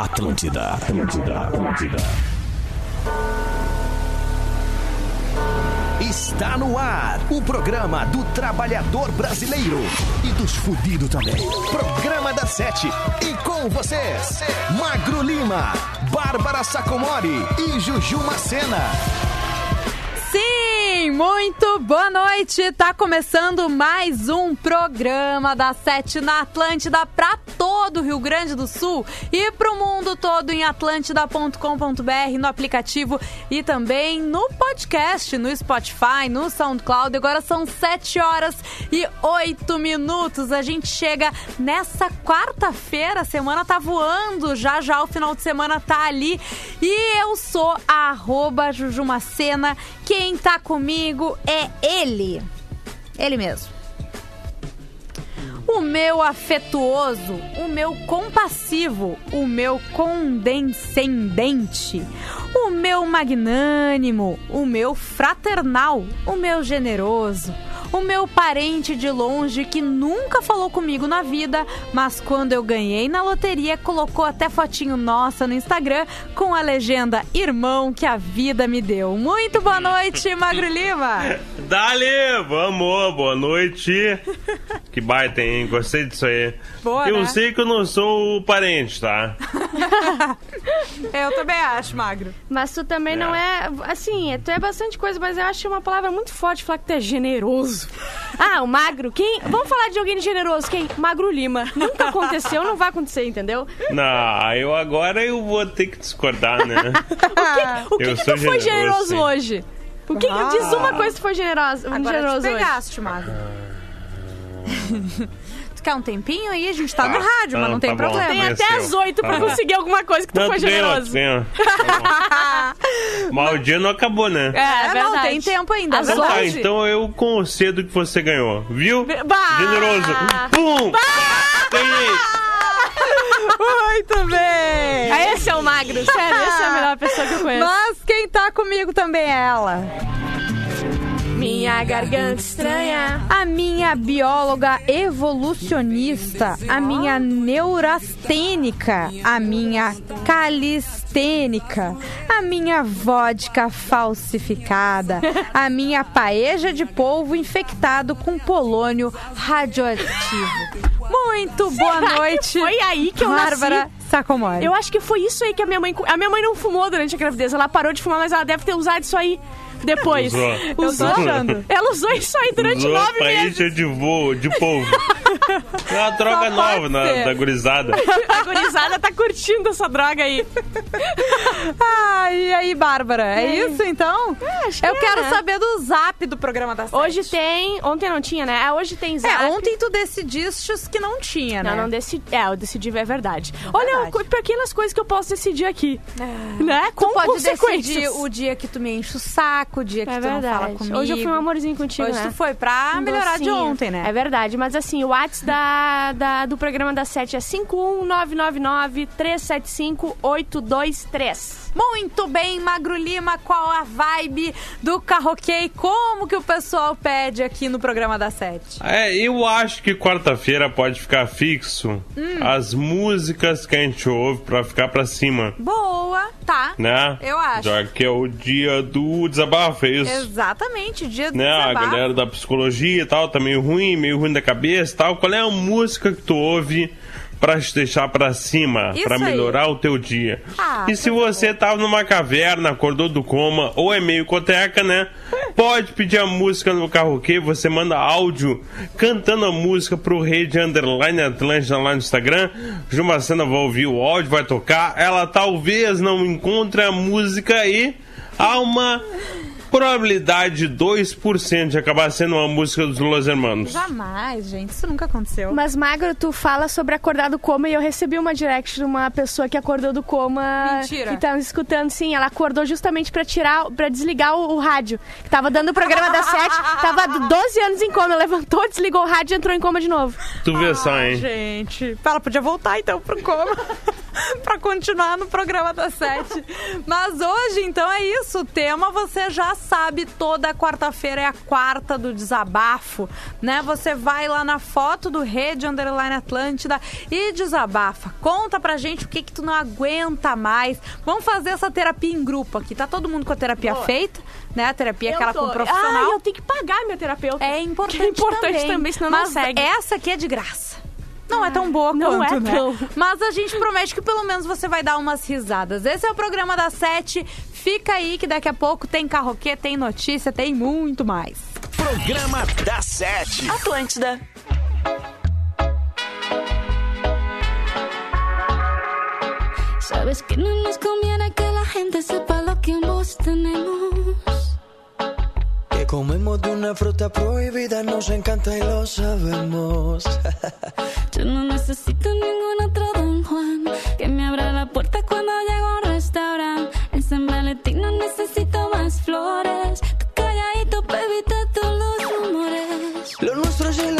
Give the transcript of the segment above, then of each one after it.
Atlântida, Atlântida, Atlântida. Está no ar o programa do trabalhador brasileiro e dos fudidos também. Programa da Sete. E com vocês, Magro Lima, Bárbara Sacomori e Juju Macena. Sim, muito boa noite. Tá começando mais um programa da Sete na Atlântida para todo o Rio Grande do Sul e para o mundo todo em atlântida.com.br, no aplicativo e também no podcast, no Spotify, no SoundCloud. Agora são 7 horas e 8 minutos. A gente chega nessa quarta-feira, a semana tá voando, já já o final de semana tá ali. E eu sou a arroba Jujumacena. Quem tá comigo é ele. Ele mesmo. O meu afetuoso, o meu compassivo, o meu condescendente, o meu magnânimo, o meu fraternal, o meu generoso, o meu parente de longe que nunca falou comigo na vida, mas quando eu ganhei na loteria colocou até fotinho nossa no Instagram com a legenda Irmão que a vida me deu. Muito boa noite, Magro Lima. Dali, vamos, boa noite. Que baita, hein? Gostei disso aí. Boa, eu né? sei que eu não sou o parente, tá? Eu também acho, Magro. Mas tu também É. não é. Assim, tu é bastante coisa, mas eu acho uma palavra muito forte falar que tu é generoso. Ah, o magro. Quem? Vamos falar de alguém generoso. Quem? Magro Lima. Nunca aconteceu, não vai acontecer, entendeu? Não, eu agora eu vou ter que discordar, né? O que, Eu que sou tu foi generoso, generoso sim. hoje? O que, Ah. Diz uma coisa que tu foi generoso, Agora generoso te hoje. pegaste, Magro. Quer um tempinho aí? A gente tá no Tá. rádio, mas Não, tem tá bom. problema. Tem até as oito pra Tá bom. conseguir alguma coisa que tu Não, foi generoso. tenho. Mas o dia não acabou, né? É, É, não, tem tempo ainda. Às Então tá, então eu concedo que você ganhou, viu? Bah! Generoso. Pum! Ganhei! Muito bem! Ah, Esse é o magro, sério, essa é a melhor pessoa que eu conheço. Mas quem tá comigo também é ela. Minha garganta estranha. A minha bióloga evolucionista, a minha neurastênica, a minha calistênica, a minha vodka falsificada, a minha paeja de polvo infectado com polônio radioativo. Muito boa Será noite. foi aí que eu nasci? Bárbara Sacomori. Eu acho que foi isso aí que a minha mãe. A minha mãe não fumou durante a gravidez. Ela parou de fumar, mas ela deve ter usado isso aí depois. Usou. Usou? achando. Ela usou isso aí durante Usou nove meses. países de voo, de polvo. É uma droga Só nova na, da gurizada. A gurizada tá curtindo essa droga aí. Ah, e aí, Bárbara? É aí? isso então? acho que Eu é, quero né? saber do zap do programa da Sete. Hoje tem. Ontem não tinha, né? Ah, hoje tem zap. É, ontem tu decidiste que não tinha, né? Não, não decidi. É, eu decidi, é verdade. Olha, verdade. pequenas coisas que eu posso decidir aqui. É. Né? Tu Com pode consequências. decidir o dia que tu me enche o saco, o dia que É tu não fala verdade. comigo. Hoje eu fui um amorzinho contigo, Hoje né? tu foi pra Um melhorar de docinho. ontem, né? É verdade, mas assim, o WhatsApp da, da- do programa da Sete é 51999-375-823. Muito bem, Magro Lima, qual a vibe do Carroquei? Como que o pessoal pede aqui no programa da Sete? É, eu acho que quarta-feira pode ficar fixo Hum. as músicas que a gente ouve pra ficar pra cima, Boa, tá. né? Eu acho. Já que é o dia do desabafo, é isso? Exatamente, dia do Né, a desabafo. galera da psicologia e tal, tá meio ruim, meio ruim da cabeça e tal. Qual é a música que tu ouve pra te deixar pra cima, aí. melhorar o teu dia? Ah, e se você tava numa caverna, acordou do coma, ou é meio coteca, né? Pode pedir a música no karaokê, você manda áudio cantando a música pro Rede Underline Atlântida lá no Instagram. Jumacena vai ouvir o áudio, vai tocar. Ela talvez não encontre a música e há uma probabilidade de 2% de acabar sendo uma música dos Los Hermanos. Jamais, gente, isso nunca aconteceu. Mas, Magro, tu fala sobre acordar do coma e eu recebi uma direct de uma pessoa que acordou do coma. Mentira. E tá escutando, sim. Ela acordou justamente pra tirar, para desligar o, o rádio. Que tava dando o programa das sete. Tava 12 anos em coma. Levantou, desligou o rádio e entrou em coma de novo. Tu vê só, Ah, hein? gente. Ela podia voltar então pro coma. pra continuar no programa das sete. Mas hoje, então, é isso. O tema você já sabe, toda quarta-feira é a quarta do desabafo, né? Você vai lá na foto do Rede Underline Atlântida e desabafa. Conta pra gente o que que tu não aguenta mais. Vamos fazer essa terapia em grupo aqui. Tá todo mundo com a terapia Boa. feita, né? A terapia Eu aquela tô- com profissional. Ah, eu tenho que pagar minha terapeuta. É importante, é importante também, também, senão Mas não segue. essa aqui é de graça. Não é tão boa não quanto, é né? tão. Mas a gente promete que pelo menos você vai dar umas risadas. Esse é o programa da Sete. Fica aí que daqui a pouco tem carroquê, tem notícia, tem muito mais. Programa da Sete. Atlântida. Sabes que no nos conviene que la gente sepa lo que ambos tenemos. Comemos de una fruta prohibida, nos encanta y lo sabemos. Yo no necesito ningún otro Don Juan que me abra la puerta cuando llego a un restaurante. En San Valentín no necesito más flores. Tu calladito, baby, todos los rumores. Lo nuestro es ilegal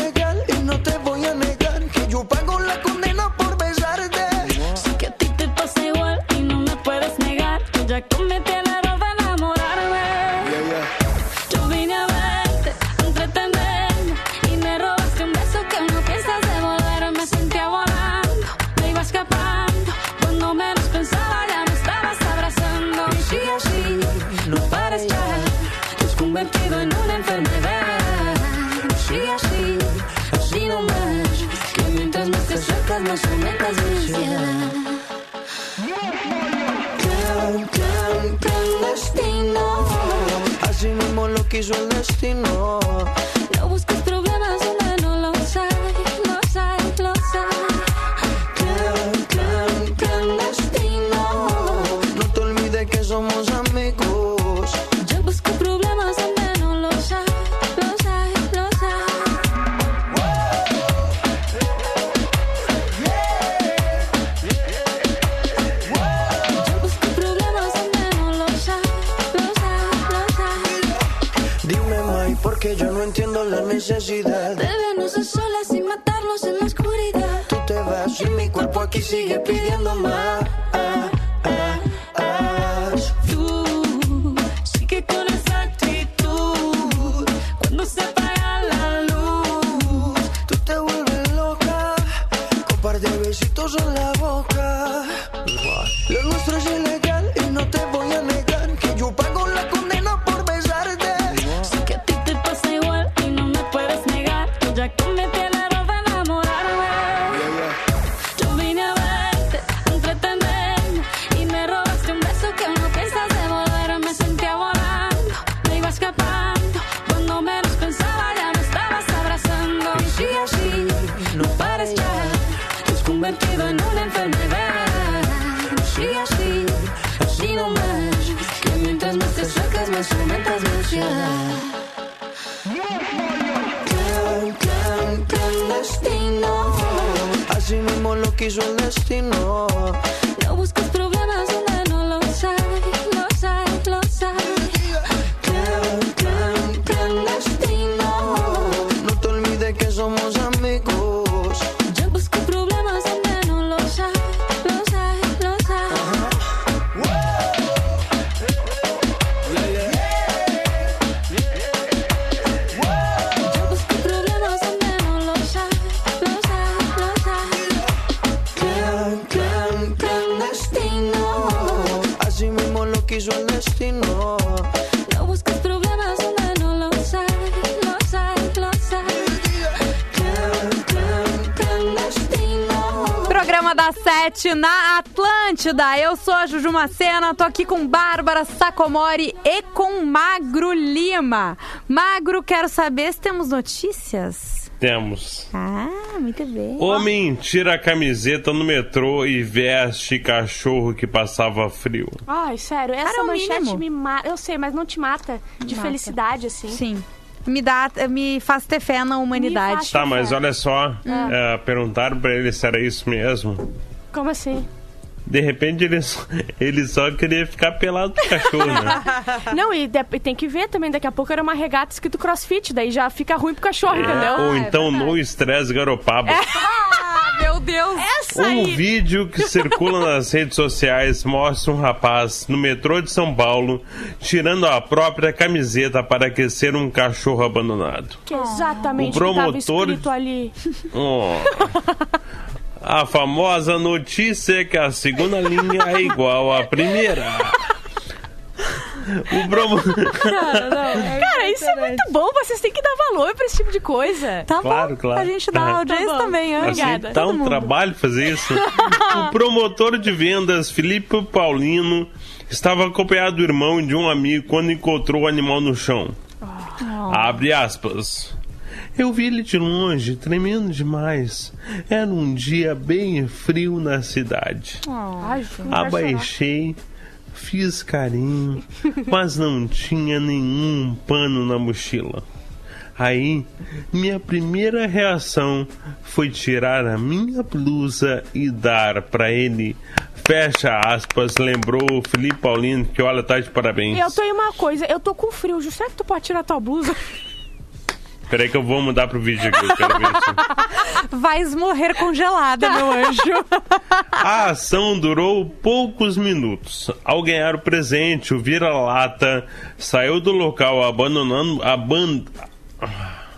Programa da Sete na Atlântida. Eu sou a Juju Macena, tô aqui com Bárbara Sacomori e com Magro Lima. Magro, quero saber se temos notícias. Temos. Ah, muito bem. Homem tira a camiseta no metrô e veste cachorro que passava frio. Ai, sério, essa Cara, o manchete mínimo. me mata. Eu sei, mas não te mata de Mata. felicidade, assim. Sim. Me, dá, me faz ter fé na humanidade. Tá, mas olha só. é, perguntaram pra ele se era isso mesmo. Como assim? De repente ele só, ele só queria ficar pelado do cachorro, né? Não, e, de- e tem que ver também, daqui a pouco era uma regata escrito crossfit, daí já fica ruim pro cachorro, entendeu? Ou é então verdade. no estresse garopaba. Ah, Meu Deus. Essa Um aí. vídeo que circula nas redes sociais mostra um rapaz no metrô de São Paulo tirando a própria camiseta para aquecer um cachorro abandonado. Que exatamente O o que tava promotor- escrito ali. Oh. A famosa notícia é que a segunda linha é igual à primeira. O promo... Cara, isso é muito bom. Vocês têm que dar valor pra esse tipo de coisa. Tá Claro, bom. claro. A gente dá Tá audiência bom. também, antes. Obrigada. Assim, tá um trabalho fazer isso. o promotor de vendas, Felipe Paulino, estava acompanhado do irmão e de um amigo quando encontrou o animal no chão. Abre aspas. Eu vi ele de longe, tremendo demais. Era um dia bem frio na cidade. Ju, Abaixei, fiz carinho, mas não tinha nenhum pano na mochila. Aí, minha primeira reação foi tirar a minha blusa e dar pra ele. Fecha aspas, lembrou o Felipe Paulino, que olha, tá de parabéns. Eu tô em uma coisa, eu tô com frio. Ju, será que tu pode tirar tua blusa? Peraí que eu vou mudar pro vídeo aqui, eu quero ver isso. Vais morrer congelada, meu anjo. A ação durou poucos minutos. Ao ganhar o presente, o vira-lata saiu do local abandonando... Aban...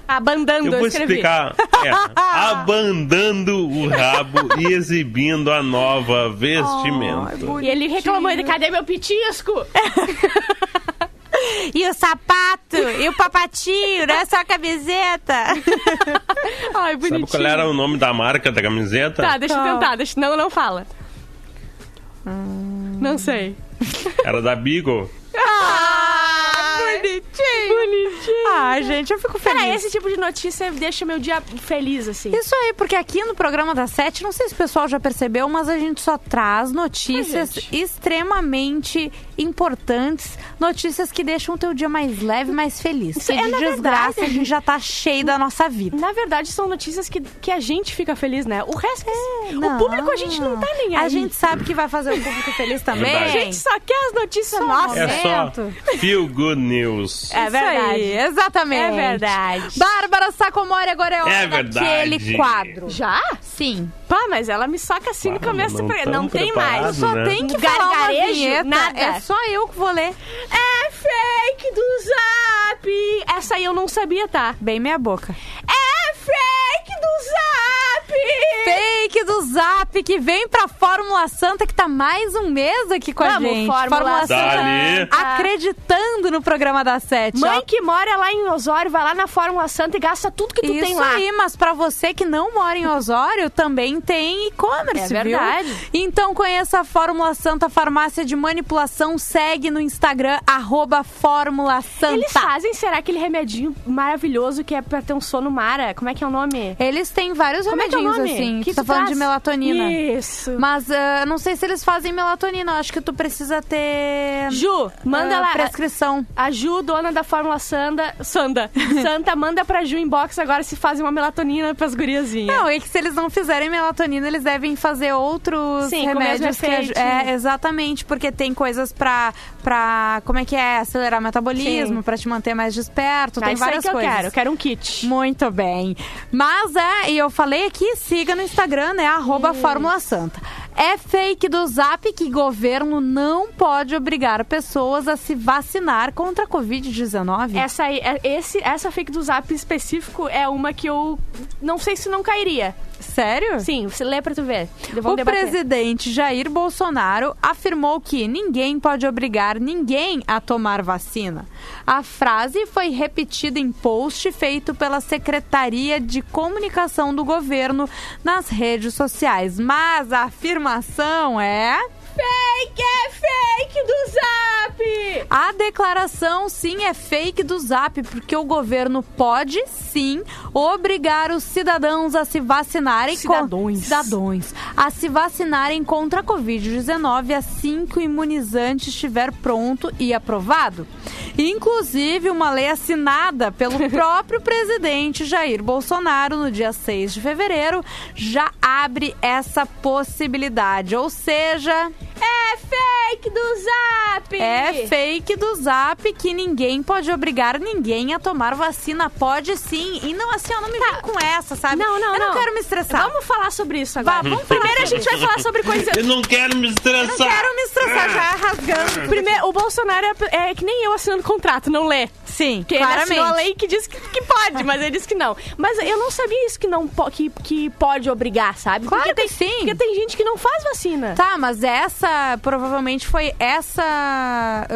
Abandando, Eu vou escrevi. explicar. É, abandando o rabo e exibindo a nova vestimenta. E ele reclamou, ele, cadê meu pitisco? E o sapato, e o papatinho, não é só a camiseta. Ai, bonitinho. Sabe qual era o nome da marca da camiseta? Tá, deixa eu tentar. Deixa... Não, não fala. Hum. Não sei. Era da Beagle. Ah, bonitinho. Bonitinho. Ah, gente, eu fico feliz. Cara, esse tipo de notícia deixa meu dia feliz, assim. Isso aí, porque aqui no programa da Sete, não sei se o pessoal já percebeu, mas a gente só traz notícias Ai, gente. extremamente importantes, notícias que deixam o teu dia mais leve, mais feliz. Isso Porque é, de desgraça verdade. a gente já tá cheio da nossa vida. Na verdade, são notícias que, que a gente fica feliz, né? O resto, Não. o público a gente não tá nem aí. A gente sabe que vai fazer o público feliz também. Verdade. A gente só quer as notícias Só nossas. É só. Feel Good News. É Isso aí, verdade. exatamente. É verdade. Bárbara Sacomori agora é hora É verdade. daquele quadro. Já? Sim. Pá, mas ela me saca assim no começo não tão Não tem mais. Só né? Tem que Um falar uma vinheta. nada. É só eu que vou ler. É fake do zap! Essa aí eu não sabia, tá? Bem minha boca. É fake do zap! Fake do Zap que vem pra Fórmula Santa que tá mais um mês aqui com a Vamos, gente. Fórmula Dali. acreditando no programa da Sete. Mãe Ó, que mora lá em Osório, vai lá na Fórmula Santa e gasta tudo que tu Isso tem lá. aí, mas pra você que não mora em Osório, também tem e-commerce, É viu? verdade. Então conheça a Fórmula Santa Farmácia de Manipulação, segue no Instagram, arroba Fórmula Santa. Eles fazem, será, aquele remedinho maravilhoso que é pra ter um sono mara? Como é que é o nome? Eles têm vários Como é que é assim. Que tu tá tu falando traz? de melatonina. Isso. Mas ah, não sei se eles fazem melatonina. Eu acho que tu precisa ter. Ju, manda ah, lá. Prescrição. A Ju, dona da Fórmula Sanda, Sanda, Santa, manda pra Ju inbox agora se fazem uma melatonina pras guriazinhas. Não, é que se eles não fizerem melatonina, eles devem fazer outros Sim, remédios que efeito. É, exatamente, porque tem coisas pra, pra. Como é que é? Acelerar o metabolismo, Sim. pra te manter mais desperto. Ah, tem várias que eu coisas. quero, eu quero um kit. Muito bem. Mas é, e eu falei aqui, siga no Instagram, né? Arroba Fórmula Santa. É fake do Zap que governo não pode obrigar pessoas a se vacinar contra a Covid-19. Essa aí, é- esse, essa fake do zap específico é uma que eu não sei se não cairia. Sério? Sim, você lê pra tu ver. O debater. presidente Jair Bolsonaro afirmou que ninguém pode obrigar ninguém a tomar vacina. A frase foi repetida em post feito pela Secretaria de Comunicação do governo nas redes sociais. Mas a afirmação é. Fake é fake do zap! A declaração sim é fake do Zap, porque o governo pode sim obrigar os cidadãos a se vacinarem Cidadões. com cidadãos a se vacinarem contra a COVID-19 assim que o imunizante estiver pronto e aprovado. Inclusive, uma lei assinada pelo próprio presidente Jair Bolsonaro no dia 6 de fevereiro já abre essa possibilidade. Ou seja, É fake do Zap! É fake do Zap que ninguém pode obrigar ninguém a tomar vacina. Pode sim. E não assim, ó, não me vem com essa, sabe? Não, não, Eu não, não. quero me estressar. Vamos falar sobre isso agora. Vá, vamos falar Primeiro a gente vai falar sobre coisas... Eu não quero me Eu estressar. quero me estressar já rasgando. Primeiro, o Bolsonaro é, é que nem eu assinando contrato, não lê. Sim, Porque ele claramente. assinou a lei que diz que, que pode, mas ele disse que não. Mas eu não sabia isso que não po- que, que pode obrigar, sabe? Claro porque que tem, sim. Porque tem gente que não faz vacina. Tá, mas essa provavelmente foi essa ah,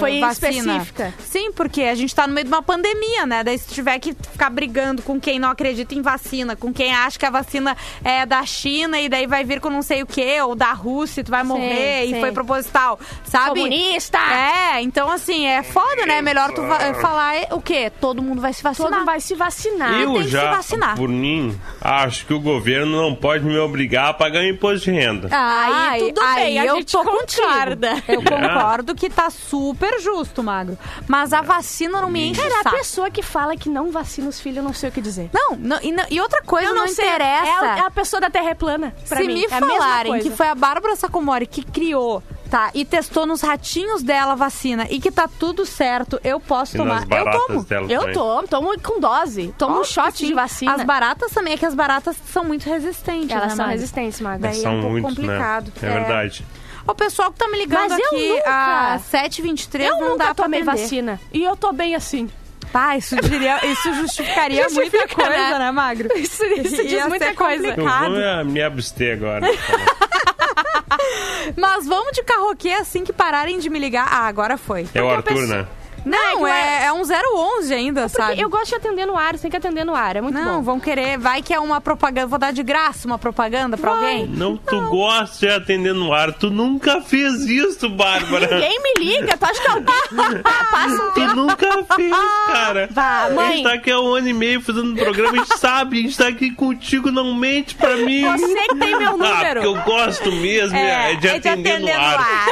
Foi vacina. específica. Sim, porque a gente tá no meio de uma pandemia, né? Daí se tiver que ficar brigando com quem não acredita em vacina, com quem acha que a vacina é da China e daí vai vir com não sei o quê, ou da Rússia, tu vai morrer sim. e foi proposital, sabe? Comunista! É, então assim, é foda, né? Melhor tu va- falar é, o quê? Todo mundo vai se vacinar. Todo mundo vai se vacinar. tem Eu que se já, vacinar. por mim, acho que o governo não pode me obrigar a pagar imposto de renda. Ah, Aí tudo bem, a eu gente tô concorda. contigo. Eu concordo que tá super justo, Magro. Mas a vacina não me enche Cara, a pessoa que fala que não vacina os filhos, eu não sei o que dizer. Não, não, e, não- e outra coisa Eu não, não, sei. interessa. É a, é a pessoa da Terra é plana. Pra Se mim. me é a falarem que foi a Bárbara Sacomori que criou, tá, e testou nos ratinhos dela a vacina e que tá tudo certo, eu posso E tomar. nas Eu tomo. dela Eu também. tomo, tomo com dose. Tomo um Óbvio shot sim. de vacina. As baratas também, é que as baratas são muito resistentes. Elas né, são Magro? resistentes, Maga. Daí é São um pouco muitos, complicado. né? É, verdade. O pessoal que tá me ligando Mas eu aqui nunca- às 7h23 Eu não nunca dá pra tomei atender. vacina. E eu tô bem assim. Pá, isso, diria, isso justificaria Justifica, muita coisa, né? né, Magro? Isso, isso Ia diz ser muita coisa. Eu complicado. vou me- me abster agora. Mas vamos de carroquê assim que pararem de me ligar. Ah, agora foi. É o Arthur, pessoa- né? Não, é é, é um 011 ainda, sabe? eu gosto de atender no ar, você tem que atender no ar, é muito Não, bom. vão querer. Vai que é uma propaganda. Vou dar de graça uma propaganda pra Vai. alguém? Não, tu gosta de atender no ar. Tu nunca fez isso, Bárbara. Ninguém me liga, tu acha que alguém passa um Tu tempo? nunca fez, cara. Vá, A mãe. gente tá aqui há um ano e meio fazendo um programa, a gente sabe, a gente tá aqui contigo, não mente pra mim. Você que tem meu Ah, número. porque eu gosto mesmo é, É, de é de atender, no atender no ar.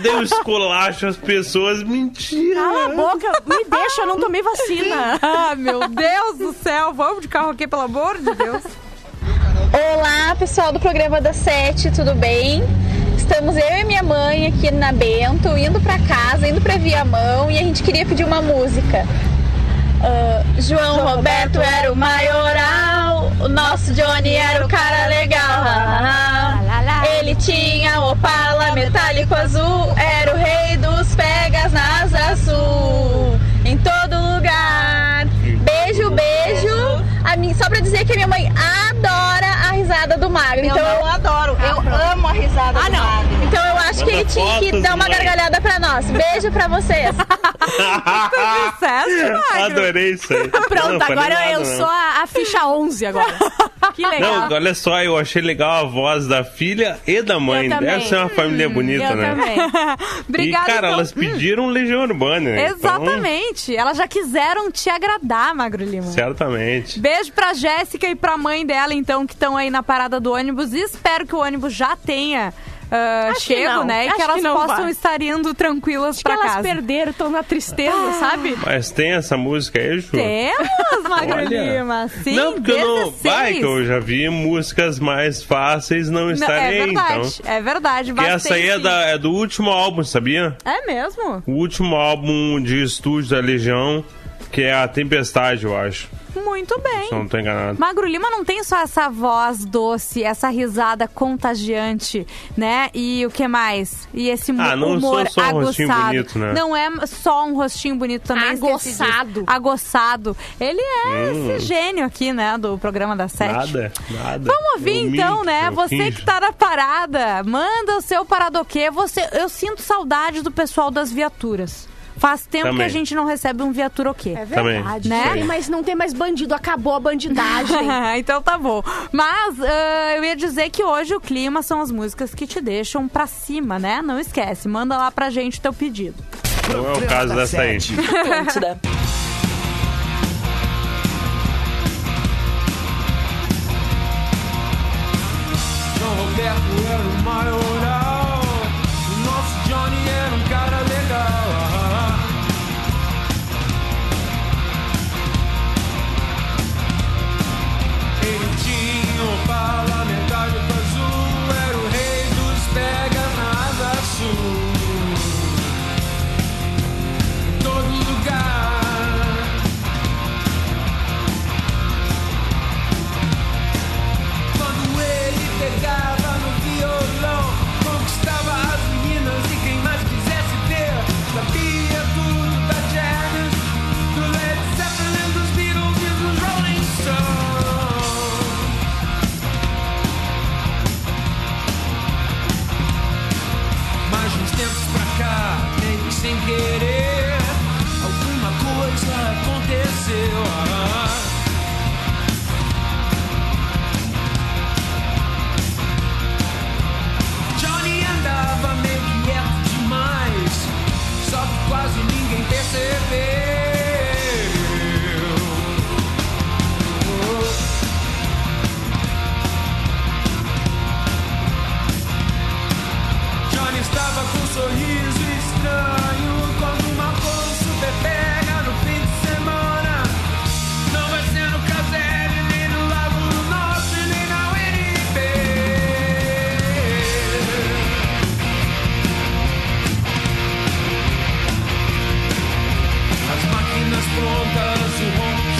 Daí eu esculacho as pessoas. Mentira. Cala a boca, me deixa, eu não tomei vacina. Ah, meu Deus do céu. Vamos de carroquê, pelo amor de Deus. Olá, pessoal do programa da Sete, tudo bem? Estamos eu e minha mãe aqui na Bento, indo pra casa, indo pra Viamão e a gente queria pedir uma música. Ah, João Roberto era o maioral, o nosso Johnny era o cara legal. Ele tinha Opala metálico azul, era então acho que fotos, dar uma mãe. gargalhada pra nós. Beijo pra vocês. Sucesso, Magro. Adorei isso aí. Pronto, Não, agora nada, eu não. sou a, a ficha 11 agora. Que legal. Não, olha só, eu achei legal a voz da filha e da mãe. Deve ser uma família bonita, eu né? também. Obrigada, e, cara, então. elas pediram Legião Urbana, né? Exatamente. Elas já quiseram te agradar, Magro Lima. Então, certamente. Beijo pra Jéssica e pra mãe dela, então, que estão aí na parada do ônibus. E espero que o ônibus já tenha ah, que chego, né? E Acho que elas que não possam vai. estar indo tranquilas Acho que pra elas casa. perderam, estão na tristeza, sabe? Mas tem essa música aí, Ju? Temos, Magro. Lima. Sim, não, porque eu não. 16. Vai, que eu já vi músicas mais fáceis não estarem é aí, verdade, então. é verdade. Que essa aí é, da, é do último álbum, sabia? É mesmo? O último álbum de estúdio da Legião, que é a Tempestade, eu acho. Muito bem. Se eu não tô enganado. Magro Lima não tem só essa voz doce, essa risada contagiante, né? E o que mais? E esse Ah, não humor sou só um aguçado. bonito, né? Não é só um rostinho bonito também. Aguçado. Aguçado. Ele é esse gênio aqui, né? Do programa da Sete. Hum. Nada, nada. Vamos ouvir Eu então, minto, né? Você finjo. que tá na parada, manda o seu paradoquê. Você, eu sinto saudade do pessoal das viaturas. Faz tempo Também. que a gente não recebe um viaturoquê. É Também. verdade. Né? Não, tem mais, não tem mais bandido, acabou a bandidagem. então tá bom. Mas ah, eu ia dizer que hoje o clima são as músicas que te deixam pra cima, né? Não esquece, manda lá pra gente o teu pedido. Não é o caso da dessa aí. João Roberto era o maioral. Máquinas prontas, o ronco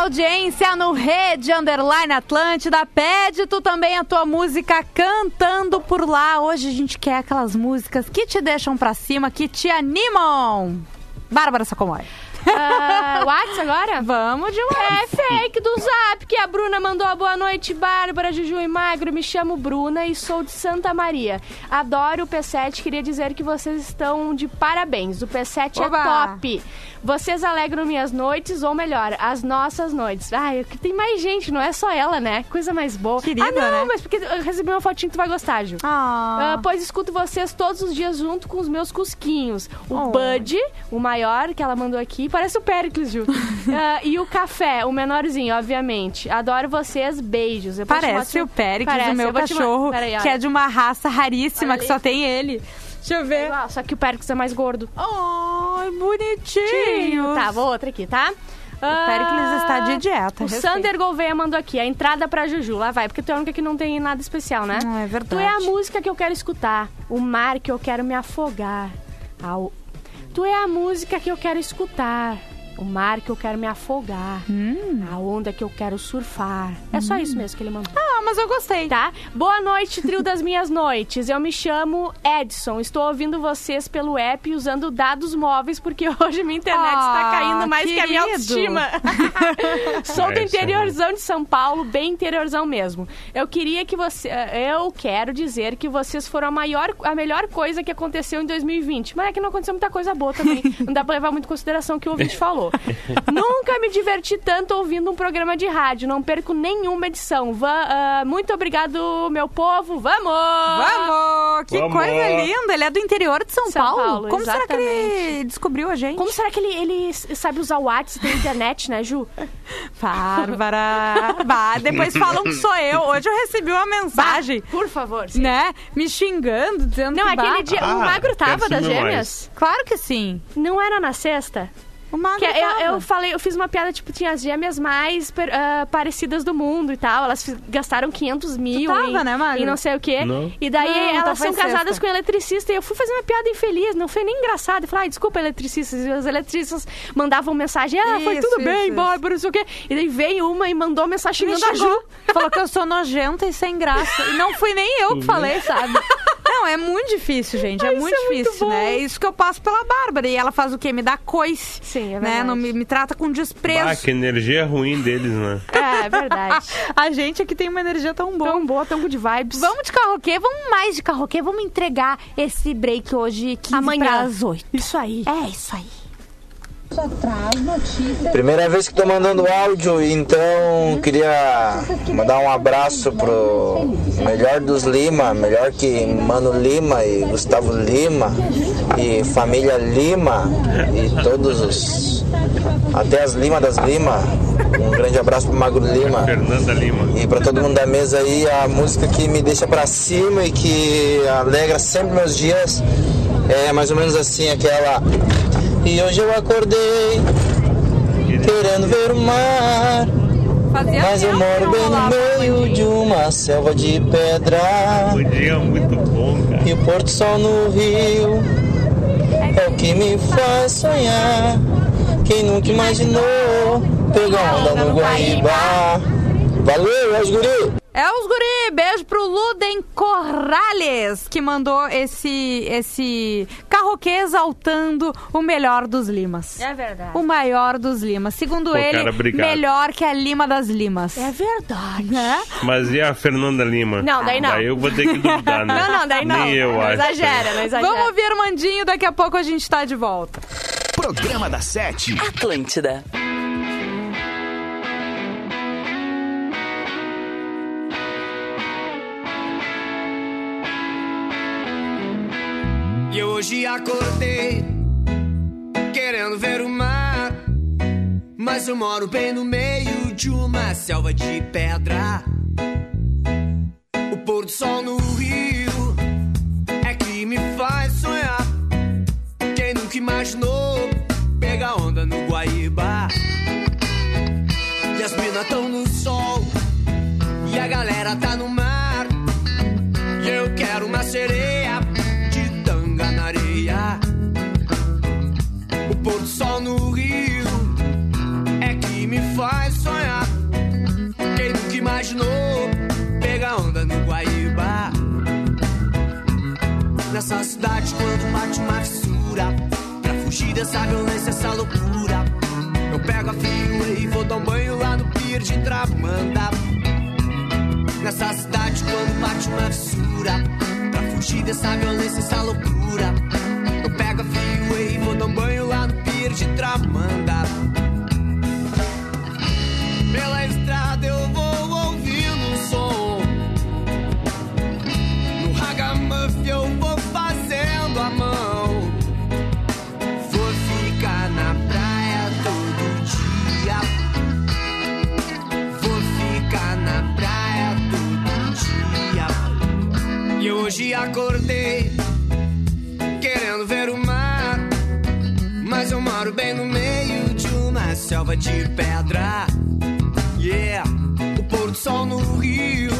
Audiência no Rede Underline Atlântida. Pede tu também a tua música cantando por lá. Hoje a gente quer aquelas músicas que te deixam pra cima, que te animam. Bárbara Sacomori. Ah, Whats agora? Vamos de É Whats. fake do Zap que a Bruna mandou a boa noite, Bárbara, Juju e Magro. Me chamo Bruna e sou de Santa Maria. Adoro o P7, queria dizer que vocês estão de parabéns. O P7 Oba! é top. Vocês alegram minhas noites, ou melhor, as nossas noites. Ai, que tem mais gente, não é só ela, né? Coisa mais boa. Querida, ah, não, né? mas porque eu recebi uma fotinha que tu vai gostar, Ju. Ah. Ah, pois escuto vocês todos os dias junto com os meus cusquinhos. O Oh. Bud, o maior que ela mandou aqui, parece o Pericles, Ju. Ah, e o Café, o menorzinho, obviamente. Adoro vocês, beijos. Eu Parece o Péricles, Parece, o meu cachorro, Peraí, que é de uma raça raríssima, que só tem ele. Deixa eu ver. igual, só que o Pericles é mais gordo. Ai, bonitinho. Tá, vou outra aqui, tá? O Pericles está de dieta. O respeito. Sander Gouveia mandou aqui, a entrada pra Juju. Lá vai, porque tu é a única que não tem nada especial, né? Ah, é verdade. Tu é a música que eu quero escutar, o mar que eu quero me afogar. Ao... Tu é a música que eu quero escutar, O mar que eu quero me afogar. A onda que eu quero surfar. É só isso mesmo que ele mandou. Ah, mas eu gostei. Tá? Boa noite, trio das minhas noites. Eu me chamo Edson. Estou ouvindo vocês pelo app usando dados móveis porque hoje minha internet está Ah, caindo mais que a minha querido. autoestima. Sou do interiorzão de São Paulo, bem interiorzão mesmo. Eu queria que você, eh, eu quero dizer que vocês foram a maior, a melhor coisa que aconteceu em 2020. Mas é que não aconteceu muita coisa boa também. Não dá pra levar muito em consideração o que o ouvinte falou. Nunca me diverti tanto ouvindo um programa de rádio. Não perco nenhuma edição. Va- ah, muito obrigado, meu povo. Vamos! Vamos! Que Vamos. coisa linda! Ele é do interior de São, São Paulo. Paulo, Como será que ele exatamente. descobriu a gente? Como será que ele, ele sabe usar o WhatsApp da internet, né, Ju? Bárbara! Bah, depois falam que sou eu. Hoje eu recebi uma mensagem, Por favor. sim. né? Me xingando, dizendo Não, que aquele bah, dia. Ah, o Magro tava quero das gêmeas? Claro que sim. Não era na sexta? O Magro Que eu, tava. eu falei, eu fiz uma piada, tipo, tinha as gêmeas mais per- ah, parecidas do mundo e tal. Elas gastaram 500 mil tava, em, né, em não sei o quê. Não. E daí Não, então elas foi são casadas sexta. com um eletricista. E eu fui fazer uma piada infeliz, não foi nem engraçado. Eu falei, ai, desculpa, eletricistas. E os eletricistas mandavam mensagem, ah, foi Isso, tudo bem, isso, Bárbara, não sei o quê. E daí veio uma e mandou mensagem Me xingando a. Ju. Falou que eu sou nojenta e sem graça. E não fui nem eu que falei, sabe? Não, é muito difícil, gente. É muito é muito difícil, bom. né? É isso que eu passo pela Bárbara. E ela faz o quê? Me dá coice. Sim, é né? verdade. Não me, me trata com desprezo. Ah, que energia ruim deles, né? É, é verdade. A gente aqui tem uma energia tão boa. tão boa, tão good vibes. Vamos de carroquê, vamos mais de carroquê, vamos entregar esse break hoje 15 Amanhã. para as 8. Isso aí. É isso aí. Primeira vez que tô mandando áudio, então queria mandar um abraço pro melhor dos Lima, melhor que Mano Lima e Gustavo Lima e família Lima e todos os até as Lima das Lima. Um grande abraço pro Magro Lima. Fernanda Lima. E pra todo mundo da mesa aí, a música que me deixa pra cima e que alegra sempre meus dias é mais ou menos assim, aquela. E hoje eu acordei querendo ver o mar, Fazia mas eu moro bem no meio de uma selva de pedra. O dia muito bom, cara. E o Porto Sol no Rio é o que me faz sonhar. Quem nunca imaginou pegar onda no Guaíba? Valeu, os guri! É os guri, beijo pro Luden Corrales, que mandou esse, esse carroquê exaltando o melhor dos Limas. É verdade. O maior dos Limas. Segundo Pô, ele, cara, melhor que a Lima das Limas. É verdade. Né? Mas e a Fernanda Lima? Não, daí não. Daí eu vou ter que duvidar, né? Não, não, daí não. Nem eu não acho. exagera, não exagera. Vamos ouvir Armandinho, daqui a pouco a gente tá de volta. Programa da Sete. Atlântida. Hoje acordei querendo ver o mar, mas eu moro bem no meio de uma selva de pedra. O pôr do sol no rio é que me faz sonhar. Quem nunca imaginou pegar onda no Guaíba? E as minas tão no sol e a galera tá no mar. Sol no rio é que me faz sonhar. Quem nunca imaginou pegar onda no Guaíba? Nessa cidade, quando bate uma fissura, pra fugir dessa violência, essa loucura, eu pego a fio e vou dar um banho lá no pier de Tramanda. Nessa cidade quando bate uma fissura Pra fugir dessa violência, essa loucura de Tramanda. Pela estrada eu vou ouvindo o som. No ragamuff eu vou fazendo a mão. Vou ficar na praia todo dia. Vou ficar na praia todo dia. E hoje acordei selva de pedra. Yeah, o pôr do sol no rio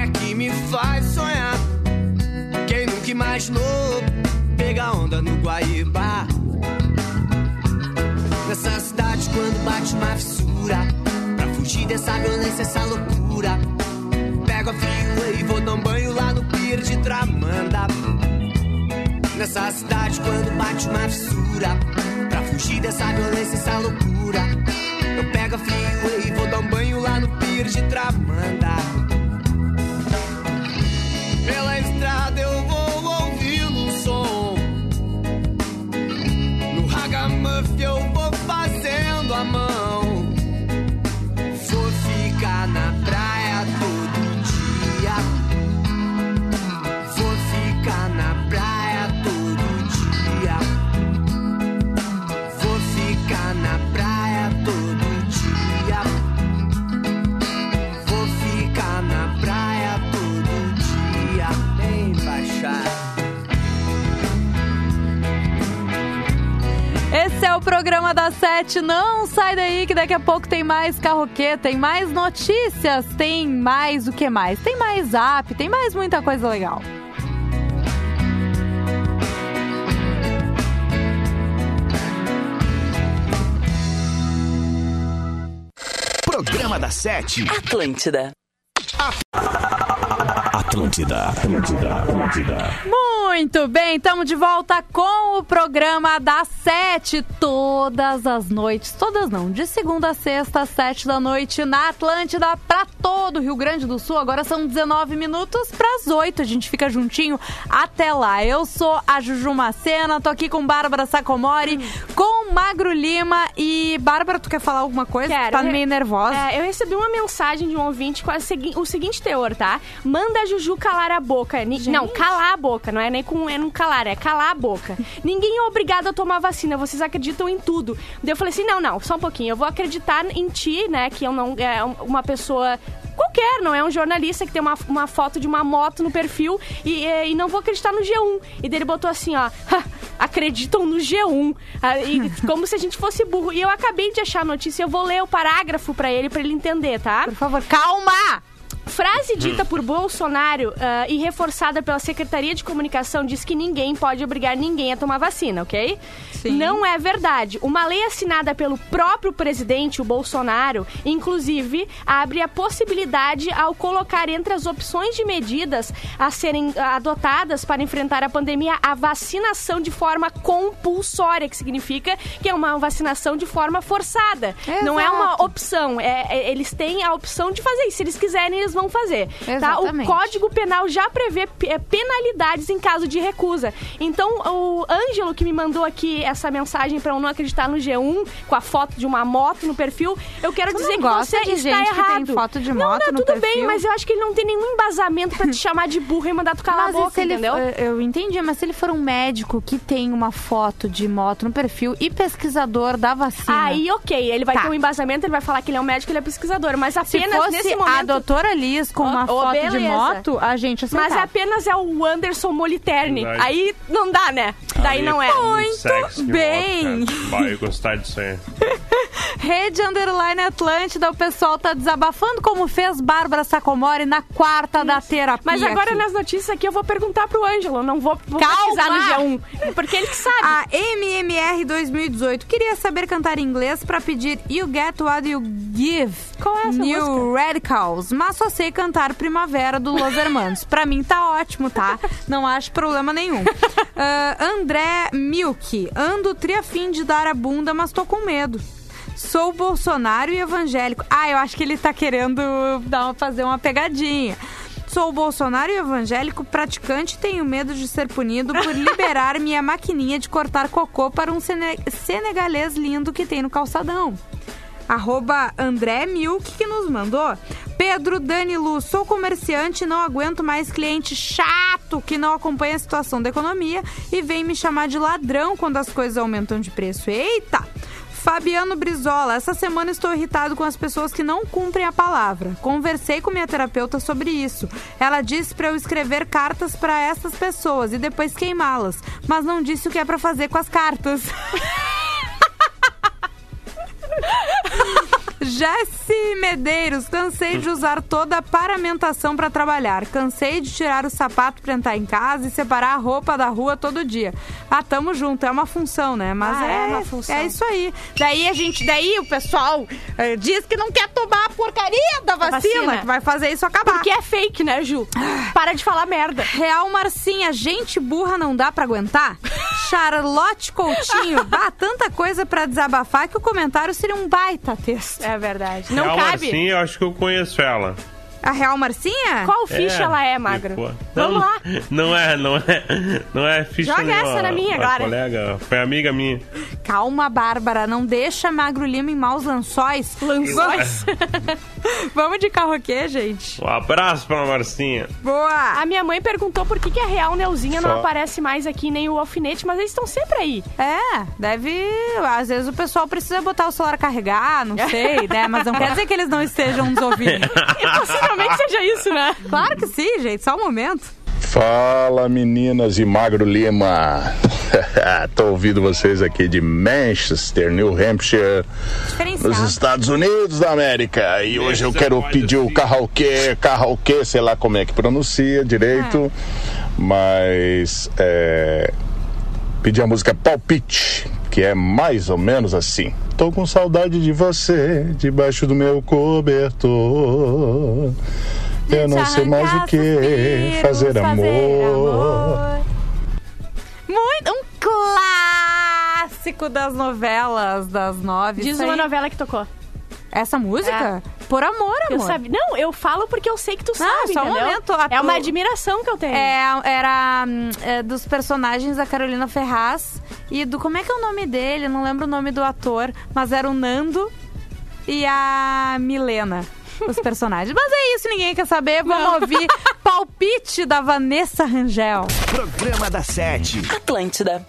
é que me faz sonhar. Quem nunca imaginou pegar onda no Guaíba? cidade quando bate uma fissura. Pra fugir dessa violência, essa loucura. Pego a freeway e vou dar um banho lá no pier de Tramanda. Nessa cidade quando bate uma fissura. Pra fugir dessa violência, essa loucura. Eu pego a freeway e vou dar um banho lá no pier de Tramanda. Programa da Sete. Não sai daí que daqui a pouco tem mais carroquê, tem mais notícias, tem mais o que mais? Tem mais app, tem mais muita coisa legal. Programa da Sete. Atlântida. Atlântida. Atlântida. Atlântida. Muito bem, estamos de volta com o programa da Sete, todas as noites, todas não, de segunda a sexta, sete da noite, na Atlântida, para todo o Rio Grande do Sul. Agora são 19 minutos para as 8, a gente fica juntinho até lá. Eu sou a Juju Macena, tô aqui com Bárbara Sacomori, com Magro Lima e... Bárbara, tu quer falar alguma coisa? Quero. Tá meio nervosa. É, eu recebi uma mensagem de um ouvinte com a segui- o seguinte teor, tá? Manda a Juju calar a boca. Ni- Não, calar a boca, não é nem com é não calar, é calar a boca. Ninguém é obrigado a tomar vacina, vocês acreditam em tudo. Daí eu falei assim: não, não, só um pouquinho, eu vou acreditar em ti, né? Que eu não. É um- uma pessoa. Qualquer, não é um jornalista que tem uma, uma foto de uma moto no perfil e, e, e não vou acreditar no G1. E daí ele botou assim, ó, "Ha, acreditam no G1. Ah, e como se a gente fosse burro. E eu acabei de achar a notícia, eu vou ler o parágrafo pra ele, pra ele entender, tá? Por favor, calma! Frase dita por Bolsonaro ah, e reforçada pela Secretaria de Comunicação diz que ninguém pode obrigar ninguém a tomar vacina, ok? Sim. Não é verdade. Uma lei assinada pelo próprio presidente, o Bolsonaro, inclusive, abre a possibilidade ao colocar entre as opções de medidas a serem adotadas para enfrentar a pandemia a vacinação de forma compulsória, que significa que é uma vacinação de forma forçada. Não é uma Exato. opção. É, é- eles têm a opção de fazer. E se eles quiserem, eles vão fazer. Tá? O. Código Penal já prevê eh, penalidades em caso de recusa. Então, o Ângelo que me mandou aqui essa mensagem pra eu não acreditar no G1, com a foto de uma moto no perfil, eu quero Tu dizer não que você de está que tem errado. foto de não, moto não, no tudo bem, mas eu acho que ele não tem nenhum embasamento pra te chamar de burro e mandar tu calar Mas a boca, se entendeu? eu entendi, mas se ele for um médico que tem uma foto de moto no perfil e pesquisador da vacina. Aí, ok, ele vai Tá. ter um embasamento, ele vai falar que ele é um médico, ele é pesquisador, mas se apenas fosse nesse a momento... doutora Liz com uma foto de beleza. moto, a gente aceitava. Mas apenas é o Anderson Moliterni. Aí não dá, né? Daí Aí não é. muito bem. Vai gostar disso aí. Rede Underline Atlântida, o pessoal tá desabafando como fez Bárbara Sacomori na quarta da terapia. Mas agora aqui. nas notícias aqui eu vou perguntar pro Ângelo, não vou, vou Calma! pesquisar no G1. Porque ele que sabe. A MMR 2018 queria saber cantar em inglês pra pedir You Get What You Give. Qual é essa New música? Radicals, mas só sei cantar Primavera do Los Hermanos. pra mim tá ótimo, tá? Não acho problema nenhum. Ah, André Milk, ando triafim de dar a bunda, mas tô com medo. Sou Bolsonaro e evangélico. Ah, eu acho que ele tá querendo dar fazer uma pegadinha. Sou Bolsonaro e evangélico praticante e tenho medo de ser punido por liberar minha maquininha de cortar cocô para um sene- senegalês lindo que tem no calçadão. Arroba André Milk que nos mandou. Pedro Danilu, sou comerciante não aguento mais cliente chato que não acompanha a situação da economia e vem me chamar de ladrão quando as coisas aumentam de preço. Eita! Fabiano Brizola, essa semana estou irritado com as pessoas que não cumprem a palavra. Conversei com minha terapeuta sobre isso. Ela disse para eu escrever cartas para essas pessoas e depois queimá-las, mas não disse o que é para fazer com as cartas. Jesse Medeiros, cansei de usar toda a paramentação pra trabalhar. Cansei de tirar o sapato pra entrar em casa e separar a roupa da rua todo dia. Ah, tamo junto, é uma função, né? Mas Ah, é, é uma função. é isso aí. Daí a gente, daí o pessoal eh, diz que não quer tomar a porcaria da vacina, vacina. que vai fazer isso acabar. Porque é fake, né, Ju? Para de falar merda. Real Marcinha, gente burra não dá pra aguentar? Charlotte Coutinho, bah, tanta coisa pra desabafar que o comentário seria um baita texto. É verdade. Não Real cabe. Marcinha, eu acho que eu conheço ela. A Real Marcinha? Qual ficha ela é, magro? Pô, Vamos não, lá. Não é, não é. Não é ficha Joga nenhuma, essa na minha a agora. colega, foi amiga minha. Calma, Bárbara, não deixa Magro Lima em maus lençóis. Lençóis. Vamos de carroquê, gente. Um abraço pra Marcinha. Boa! A minha mãe perguntou por que, que a Real Neuzinha não Só- aparece mais aqui, nem o alfinete, mas eles estão sempre aí. É, deve. Às vezes o pessoal precisa botar o celular a carregar, não sei, né? Mas não quer dizer que eles não estejam nos ouvindo. E possivelmente seja isso, né? Claro que sim, gente, só um momento. Fala meninas e Magro Lima. Tô ouvindo vocês aqui de Manchester, New Hampshire, nos. Estados Unidos da América. E hoje eu quero pedir o karaokê, karaokê, sei lá como é que pronuncia direito, mas é, pedir a música Palpite, que é mais ou menos assim. Tô com saudade de você, debaixo do meu cobertor. Eu não sei mais o que fazer amor. Muito. Um clássico das novelas das nove. Diz uma novela que tocou. Essa música? Por amor, amor. Eu sabia. Não, eu falo porque eu sei que tu sabe, só um momento, a- É uma admiração que eu tenho. É, era hum, é, dos personagens da Carolina Ferraz e do. Como é que é o nome dele? Eu Não lembro o nome do ator, mas era o Nando e a Milena. Os personagens. Mas é isso, ninguém quer saber. Vamos ouvir palpite da Vanessa Rangel. Programa da Sete. Atlântida.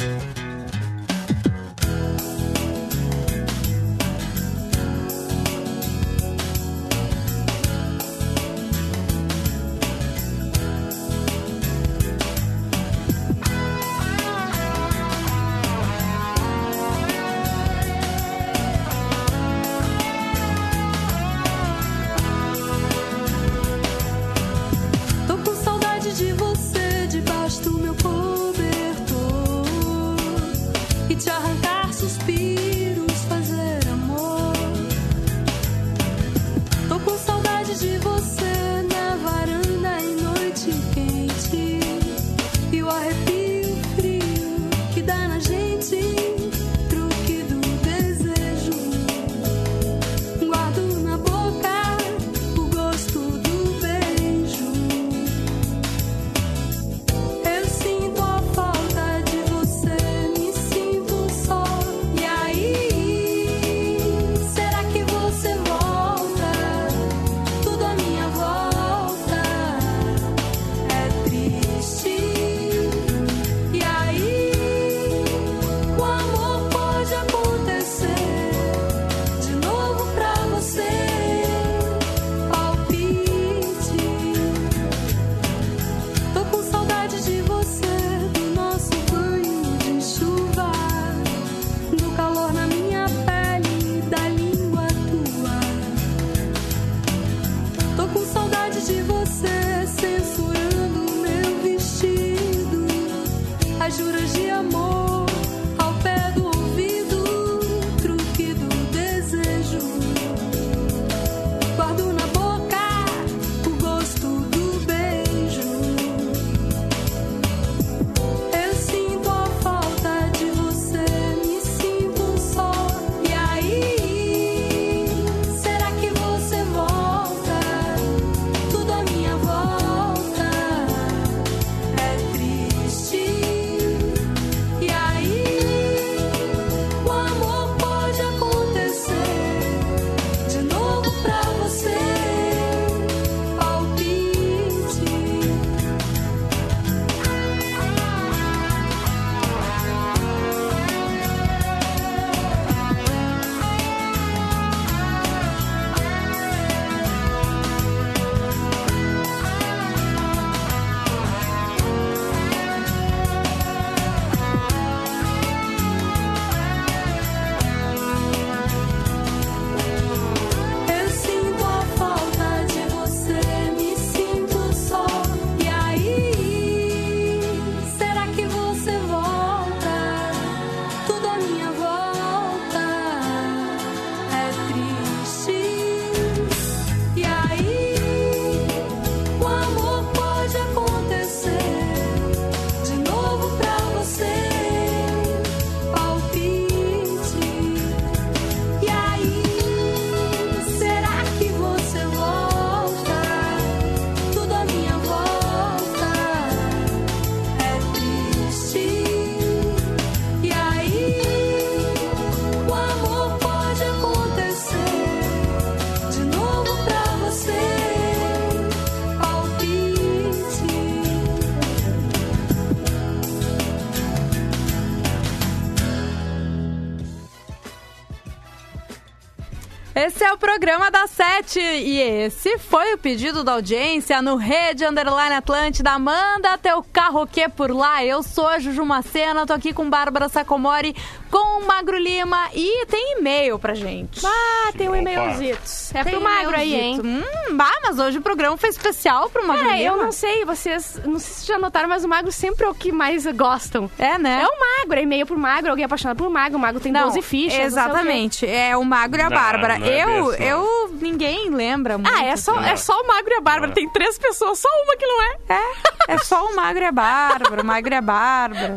Programa da Sete e esse foi o pedido da audiência no Rede Underline Atlântida. Manda teu carroquê por lá. Eu sou a Juju Macena, tô aqui com Bárbara Sacomori, com Magro Lima e tem e-mail pra gente. Ah, tem um e-mailzito. É Tem pro magro aí, hein? Hum, bah, mas hoje o programa foi especial pro Magro É, Lima. eu não sei, vocês. Não sei se já notaram, mas o magro sempre é o que mais gostam. É, né? É o magro, é e-mail pro magro, alguém apaixonado por magro. O magro tem Não, 12 fichas. sei o. Exatamente. É o Magro e a Não, Bárbara. não é eu, eu, ninguém lembra muito. Ah, é só, é só o magro e a Bárbara. Tem três pessoas, só uma que não é. É, é só o Magro e a Bárbara, o Magro e a Bárbara.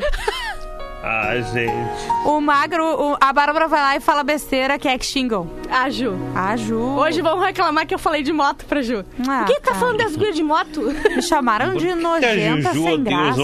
Ah, gente. O Magro, o- a Bárbara vai lá e fala besteira que é que xingam. Ah, Ju. A Ju. Hoje vão reclamar que eu falei de moto pra Ju. Ah, Por que tá cara. falando das gurias de moto? Me chamaram de Que a nojenta Juju sem graça.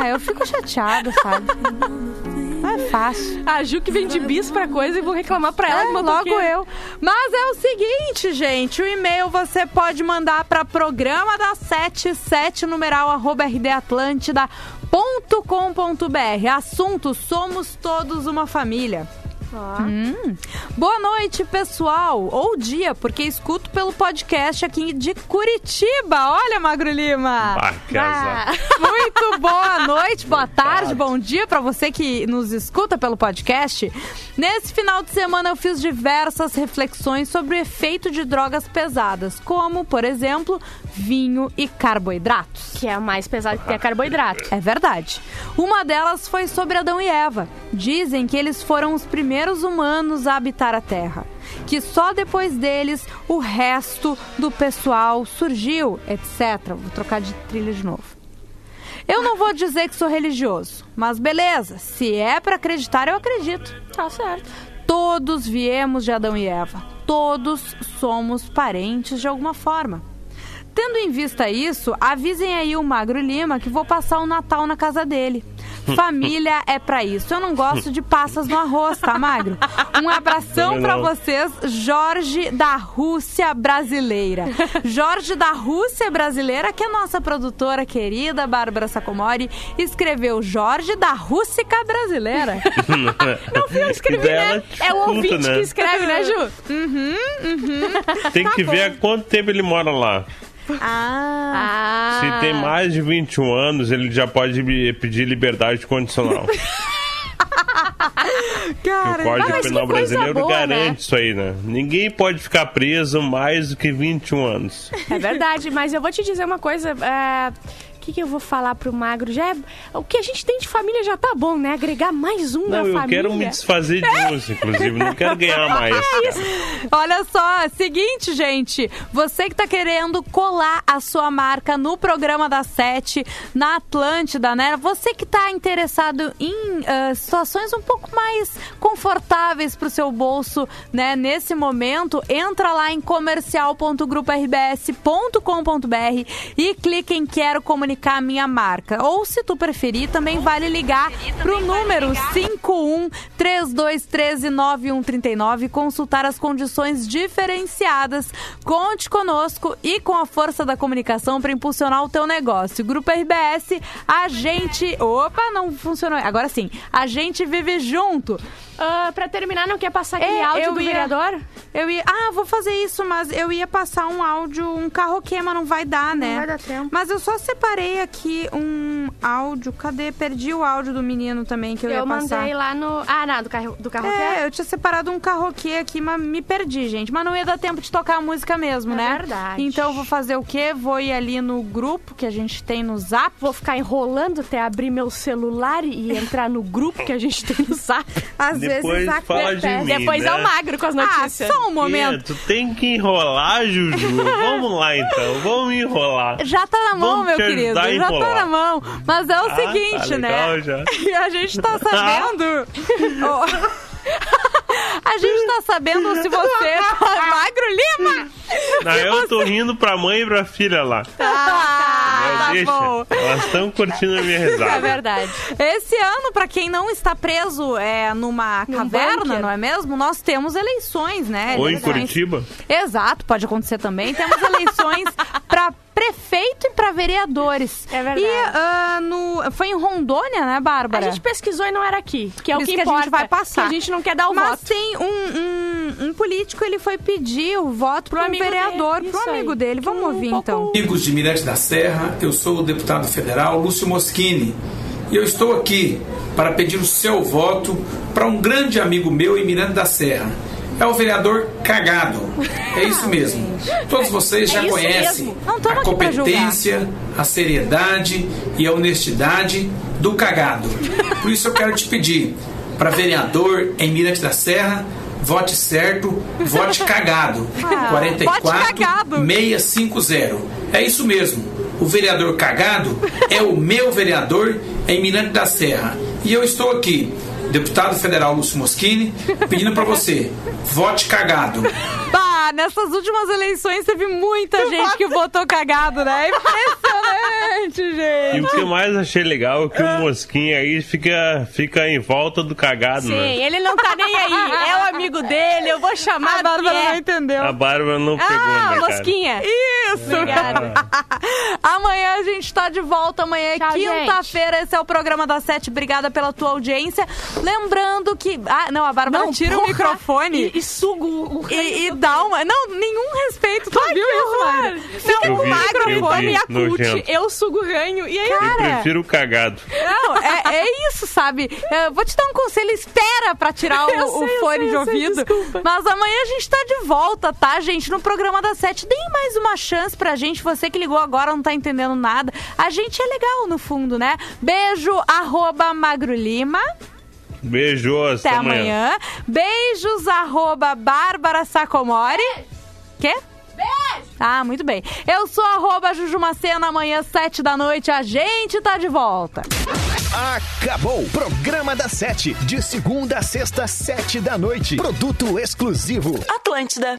Ah, eu fico chateada, sabe? Não é fácil. A Ju que vem de bis pra coisa e vou reclamar pra ela É, de logo motoqueiro. eu. Mas é o seguinte, gente, o e-mail você pode mandar para programa da 77 numeral arroba rdatlântida.com.br. Assunto Somos Todos uma Família. Hum. Boa noite, pessoal. Ou dia, porque escuto pelo podcast aqui de Curitiba. Olha, Magro Lima. Ah. Muito boa noite, boa tarde, bom dia pra você que nos escuta pelo podcast. Nesse final de semana eu fiz diversas reflexões sobre o efeito de drogas pesadas, como, por exemplo, vinho e carboidratos. Que é o mais pesado que tem é carboidrato. É verdade. Uma delas foi sobre Adão e Eva. Dizem que eles foram os primeiros humanos a habitar a Terra. Que só depois deles o resto do pessoal surgiu, etc. Vou trocar de trilha de novo. Eu não vou dizer que sou religioso, mas beleza, se é pra acreditar, eu acredito. Tá certo. Todos viemos de Adão e Eva. Todos somos parentes de alguma forma. Tendo em vista isso, avisem aí o Magro Lima que vou passar o Natal na casa dele. Família é pra isso. Eu não gosto de passas no arroz, tá, Magro? Um abração não. vocês, Jorge da Rússia Brasileira. Jorge da Rússia Brasileira, que é nossa produtora querida, Bárbara Sacomori, escreveu Jorge da Rússica Brasileira. Não fui eu que escrevi, né? É o ouvinte né? que escreve, né, Ju? Tem que ver há quanto tempo ele mora lá. Ah, Ah. Se tem mais de 21 anos, ele já pode me pedir liberdade condicional. cara. o Código Penal Brasileiro boa, garante né? isso aí, né? Ninguém pode ficar preso mais do que 21 anos. É verdade, mas eu vou te dizer uma coisa. é, que, que eu vou falar pro magro? Já é- O que a gente tem de família já tá bom, né? Agregar mais um Não, eu família. quero me desfazer de uns, inclusive. Não quero ganhar mais. cara. Olha só, seguinte, gente. Você que tá querendo colar a sua marca no programa da Sete, na Atlântida, né? Você que tá interessado em ah, situações um pouco mais confortáveis pro seu bolso, né? Nesse momento, entra lá em comercial.grupo-rbs.com.br e clica em Quero Comunicar a Minha Marca. Ou, se tu preferir, também vale ligar pro número 51 3213 9139 e consultar as condições diferenciadas. Conte conosco e com a força da comunicação para impulsionar o teu negócio. Grupo RBS, a gente. Opa, não funcionou. Agora sim, a gente vive junto. Ah, pra terminar, não quer passar aquele É, áudio eu do ia- vereador? Eu ia. Ah, vou fazer isso, mas eu ia passar um áudio, um carroquê, mas não vai dar, né? vai dar tempo. Mas eu só separei aqui um áudio. Cadê? Perdi o áudio do menino também que eu, ia Eu passar. mandei lá no. Ah, não, do carro, do carro É, eu tinha separado um carroquê aqui, mas me perdi, gente. Mas não ia dar tempo de tocar a música mesmo, É né? verdade. Então eu vou fazer o quê? Vou ir ali no grupo que a gente tem no Zap. Vou ficar enrolando até abrir meu celular e entrar no grupo que a gente tem no Zap. Às Depois vezes fala de mim, Depois né? é o magro com as Ah, notícias. só um momento. Tu tem que enrolar, Juju. Vamos lá, então. Vamos enrolar. Já tá na mão, Vamos meu querido. Já tá na mão. Mas é o Ah, seguinte, tá né? legal já. E a gente tá sabendo. A gente tá sabendo se você. Magro Lima! Não, eu tô rindo pra mãe e pra filha lá. Ah, Mas tá bom. Elas estão curtindo a minha É risada. verdade. Esse ano, pra quem não está preso é, numa Num caverna, bunker. não é mesmo? Nós temos eleições, né? Ou em Eleições- Curitiba. Exato, pode acontecer também. Temos eleições pra prefeito e pra vereadores. É verdade. E ah, no, foi em Rondônia, né, A Bárbara? gente pesquisou e não era aqui, que é Por o que que a gente importa. vai passar. Que a gente não quer dar o Mas voto. tem um, um, um político ele foi pedir o voto pro, um vereador, pro isso amigo aí. dele. Vamos Um ouvir pouco- então. Amigos de Mirante da Serra, eu sou o deputado federal Lúcio Moschini e eu estou aqui para pedir o seu voto para um grande amigo meu em Mirante da Serra. É o vereador Cagado. É isso mesmo. Todos vocês já É conhecem a competência, a seriedade e a honestidade do Cagado. Por isso eu quero te pedir para vereador em Mirante da Serra, vote certo, vote cagado. Ah, 44 vote cagado. 650. É isso mesmo. O vereador cagado é o meu vereador em Mirante da Serra. E eu estou aqui, deputado federal Lúcio Moschini, pedindo para você, vote cagado. Bah, nessas últimas eleições teve muita gente que votou cagado, né? Impressionante, E gente. o que eu mais achei legal é que o Mosquinha aí fica, fica em volta do cagado, Sim, né? ele não tá nem aí. É o amigo dele, eu vou chamar A Bárbara que é. não entendeu. A Bárbara não pegou, Ah, né, cara? mosquinha. Isso! Obrigada. Amanhã a gente tá de volta. Amanhã é quinta-feira. Esse é o programa da Sete. Obrigada pela tua audiência. Lembrando que. Ah, não, a Bárbara Não, tira o porra. microfone. E, e sugo o E, e dá uma. Não, nenhum respeito. Tu viu isso, Mari? Fica Eu com o vi, microfone e a Eu sugo ranho. E aí, Eu Cara. prefiro o cagado. Não, é, é isso, sabe? Eu vou te dar um conselho, espera pra tirar o, Eu o sei, eu fone sei, de eu sei, ouvido. desculpa. Mas amanhã a gente tá de volta, tá, gente? No programa da Sete. Deem mais uma chance pra gente. Você que ligou agora não tá entendendo nada. A gente é legal, no fundo, né? Beijo, arroba Magro Lima. Beijo, Até amanhã. Beijos, arroba Bárbara Sacomori. Quê? Beijo! Ah, muito bem. Eu sou arroba Jujumacena, amanhã, sete da noite. A gente tá de volta. Acabou! Programa da Sete. De segunda a sexta, sete da noite. Produto exclusivo. Atlântida.